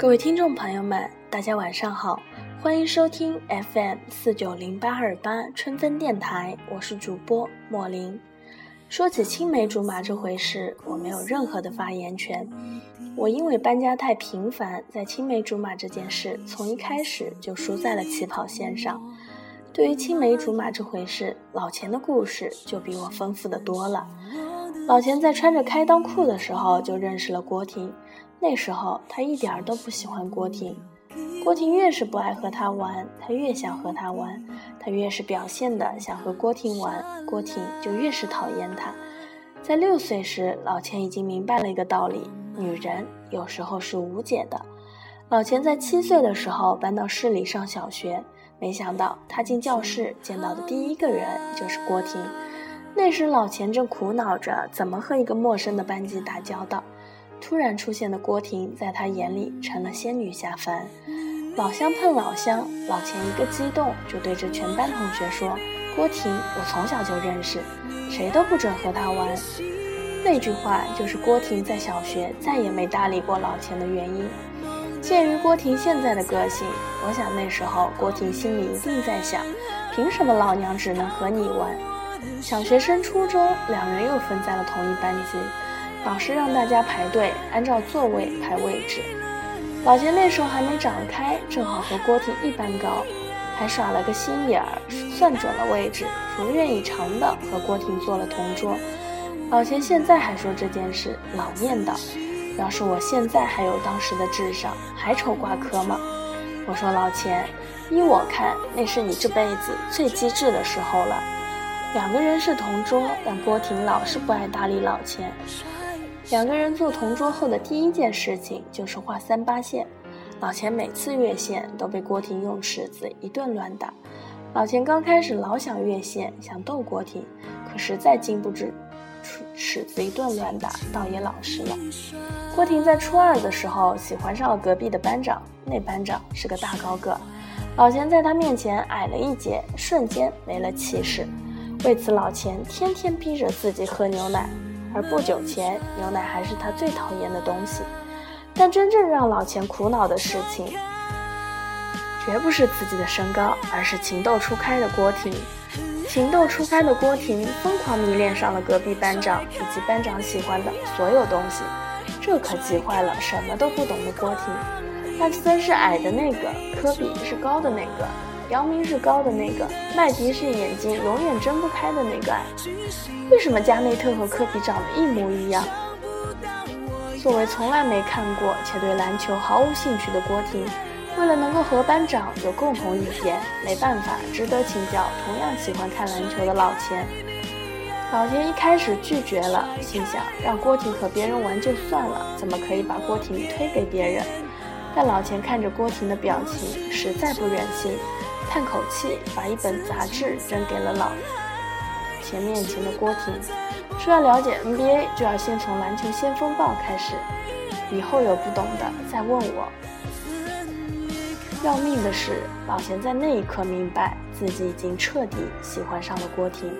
各位听众朋友们，大家晚上好，欢迎收听 FM 四九零八二八春分电台，我是主播莫林。说起青梅竹马这回事，我没有任何的发言权。我因为搬家太频繁，在青梅竹马这件事从一开始就输在了起跑线上。对于青梅竹马这回事，老钱的故事就比我丰富的多了。老钱在穿着开裆裤的时候就认识了郭婷。那时候他一点儿都不喜欢郭婷，郭婷越是不爱和他玩，他越想和他玩，他越是表现的想和郭婷玩，郭婷就越是讨厌他。在六岁时，老钱已经明白了一个道理：女人有时候是无解的。老钱在七岁的时候搬到市里上小学，没想到他进教室见到的第一个人就是郭婷。那时老钱正苦恼着怎么和一个陌生的班级打交道。突然出现的郭婷，在他眼里成了仙女下凡。老乡碰老乡，老钱一个激动，就对着全班同学说：“郭婷，我从小就认识，谁都不准和他玩。”那句话就是郭婷在小学再也没搭理过老钱的原因。鉴于郭婷现在的个性，我想那时候郭婷心里一定在想：凭什么老娘只能和你玩？小学升初中，两人又分在了同一班级。老师让大家排队，按照座位排位置。老钱那时候还没长开，正好和郭婷一般高，还耍了个心眼儿，算准了位置，如愿以偿的和郭婷坐了同桌。老钱现在还说这件事，老念叨：“要是我现在还有当时的智商，还愁挂科吗？”我说老钱，依我看，那是你这辈子最机智的时候了。两个人是同桌，但郭婷老是不爱搭理老钱。两个人坐同桌后的第一件事情就是画三八线。老钱每次越线都被郭婷用尺子一顿乱打。老钱刚开始老想越线，想逗郭婷，可实在禁不住尺子一顿乱打，倒也老实了。郭婷在初二的时候喜欢上了隔壁的班长，那班长是个大高个，老钱在他面前矮了一截，瞬间没了气势。为此，老钱天天逼着自己喝牛奶。而不久前，牛奶还是他最讨厌的东西。但真正让老钱苦恼的事情，绝不是自己的身高，而是情窦初开的郭婷。情窦初开的郭婷疯狂迷恋上了隔壁班长以及班长喜欢的所有东西，这可急坏了什么都不懂的郭婷。艾森是矮的那个，科比是高的那个。姚明是高的那个，麦迪是眼睛永远睁不开的那个。为什么加内特和科比长得一模一样？作为从来没看过且对篮球毫无兴趣的郭婷，为了能够和班长有共同语言，没办法，只得请教同样喜欢看篮球的老钱。老钱一开始拒绝了，心想让郭婷和别人玩就算了，怎么可以把郭婷推给别人？但老钱看着郭婷的表情，实在不忍心。叹口气，把一本杂志扔给了老钱面前的郭婷，说：“要了解 NBA，就要先从篮球先锋报开始，以后有不懂的再问我。”要命的是，老钱在那一刻明白自己已经彻底喜欢上了郭婷。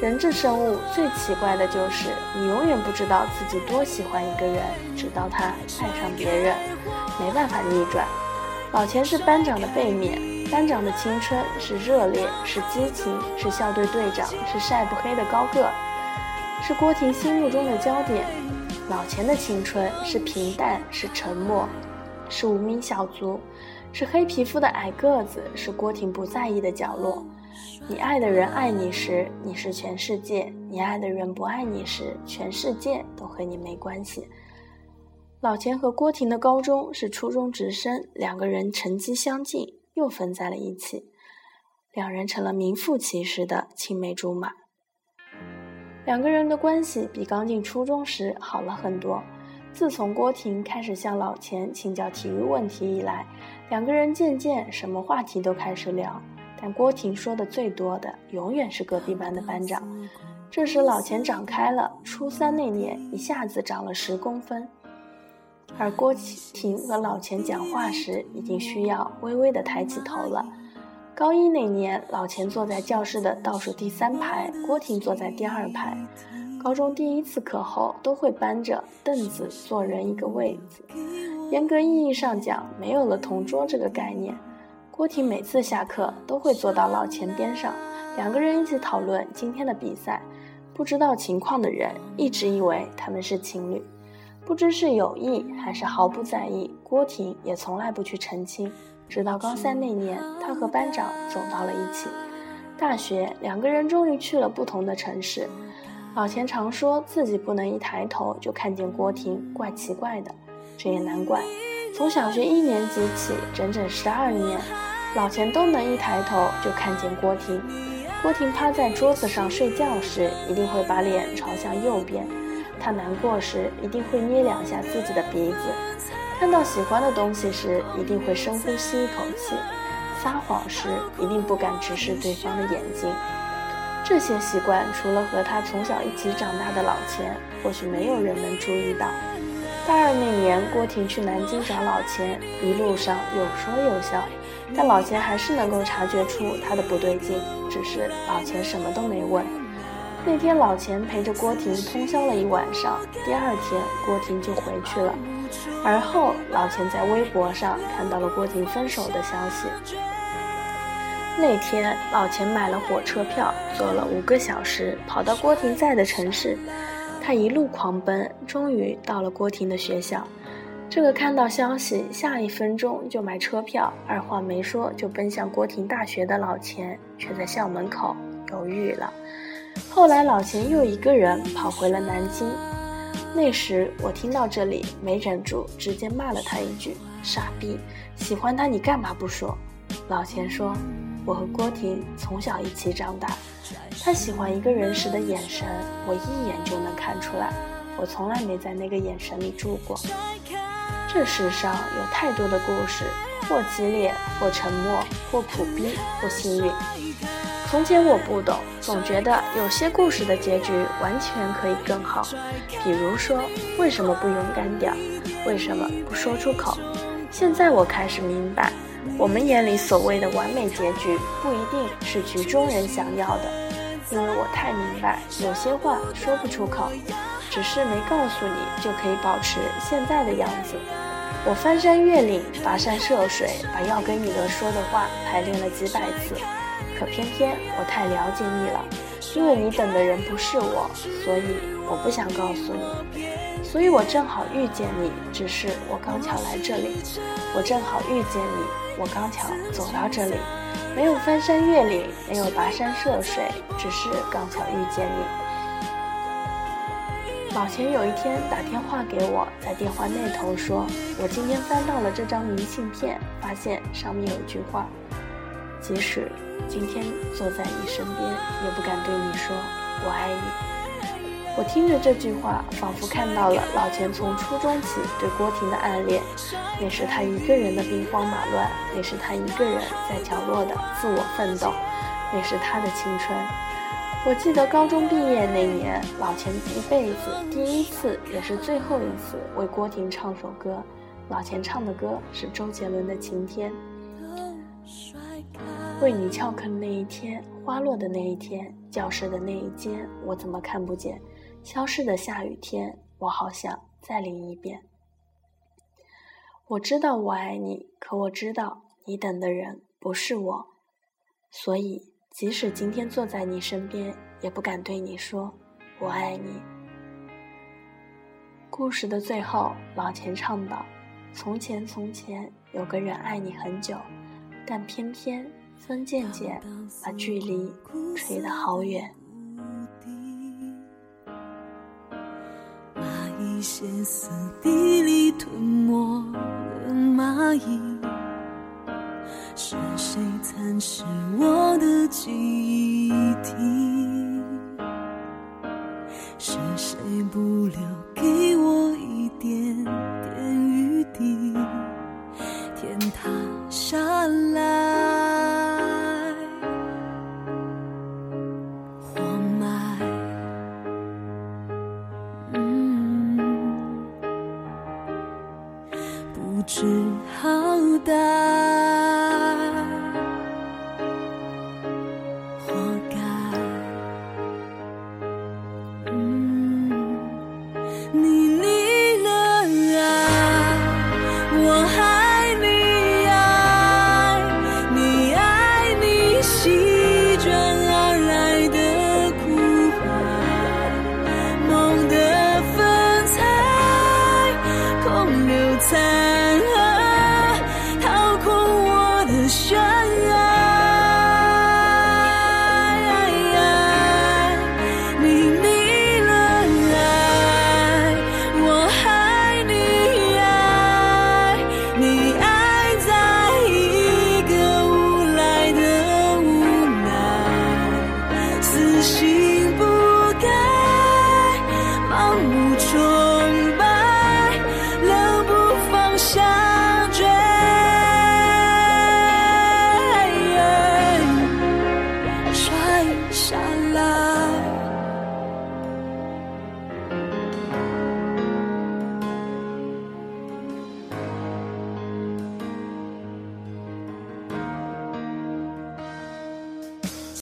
人这生物最奇怪的就是，你永远不知道自己多喜欢一个人，直到他爱上别人，没办法逆转。老钱是班长的背面。班长的青春是热烈，是激情，是校队队长，是晒不黑的高个，是郭婷心目中的焦点。老钱的青春是平淡，是沉默，是无名小卒，是黑皮肤的矮个子，是郭婷不在意的角落。你爱的人爱你时，你是全世界；你爱的人不爱你时，全世界都和你没关系。老钱和郭婷的高中是初中直升，两个人成绩相近。又分在了一起，两人成了名副其实的青梅竹马。两个人的关系比刚进初中时好了很多。自从郭婷开始向老钱请教体育问题以来，两个人渐渐什么话题都开始聊。但郭婷说的最多的永远是隔壁班的班长。这时老钱长开了，初三那年一下子长了十公分。而郭婷和老钱讲话时，已经需要微微的抬起头了。高一那年，老钱坐在教室的倒数第三排，郭婷坐在第二排。高中第一次课后，都会搬着凳子坐人一个位子。严格意义上讲，没有了同桌这个概念。郭婷每次下课都会坐到老钱边上，两个人一起讨论今天的比赛。不知道情况的人一直以为他们是情侣，不知是有意还是毫不在意。郭婷也从来不去澄清，直到高三那年，他和班长走到了一起。大学，两个人终于去了不同的城市。老钱常说自己不能一抬头就看见郭婷，怪奇怪的。这也难怪，从小学一年级起，整整十二年，老钱都能一抬头就看见郭婷。郭婷趴在桌子上睡觉时，一定会把脸朝向右边；他难过时，一定会捏两下自己的鼻子；看到喜欢的东西时，一定会深呼吸一口气；撒谎时，一定不敢直视对方的眼睛。这些习惯，除了和他从小一起长大的老钱，或许没有人能注意到。大二那年，郭婷去南京找老钱，一路上有说有笑。但老钱还是能够察觉出他的不对劲，只是老钱什么都没问。那天老钱陪着郭婷通宵了一晚上，第二天郭婷就回去了。而后老钱在微博上看到了郭婷分手的消息。那天老钱买了火车票，坐了五个小时跑到郭婷在的城市，他一路狂奔，终于到了郭婷的学校。这个看到消息，下一分钟就买车票，二话没说就奔向郭婷大学的老钱，却在校门口犹豫了。后来老钱又一个人跑回了南京。那时我听到这里没忍住，直接骂了他一句：“傻逼！喜欢他你干嘛不说？”老钱说：“我和郭婷从小一起长大，他喜欢一个人时的眼神，我一眼就能看出来。我从来没在那个眼神里住过。”这世上有太多的故事，或激烈，或沉默，或苦逼，或幸运。从前我不懂，总觉得有些故事的结局完全可以更好。比如说，为什么不勇敢点？为什么不说出口？现在我开始明白，我们眼里所谓的完美结局，不一定是局中人想要的。因为我太明白，有些话说不出口，只是没告诉你，就可以保持现在的样子。我翻山越岭，跋山涉水，把要跟你的说的话排练了几百次，可偏偏我太了解你了，因为你等的人不是我，所以我不想告诉你。所以我正好遇见你，只是我刚巧来这里。我正好遇见你，我刚巧走到这里，没有翻山越岭，没有跋山涉水，只是刚巧遇见你。老钱有一天打电话给我，在电话那头说：“我今天翻到了这张明信片，发现上面有句话，即使今天坐在你身边，也不敢对你说我爱你。”我听着这句话，仿佛看到了老钱从初中起对郭婷的暗恋。那是他一个人的兵荒马乱，那是他一个人在角落的自我奋斗，那是他的青春。我记得高中毕业那年，老钱一辈子第一次也是最后一次为郭婷唱首歌。老钱唱的歌是周杰伦的《晴天》。为你翘课的那一天，花落的那一天，教室的那一间，我怎么看不见？消失的下雨天，我好想再淋一遍。我知道我爱你，可我知道你等的人不是我，所以。即使今天坐在你身边，也不敢对你说“我爱你”。故事的最后，老钱唱道：“从前从前有个人爱你很久，但偏偏风渐渐把距离吹得好远。”蚂蚁歇斯底里吞没了蚂蚁。是谁蚕食我的记忆体？只好等。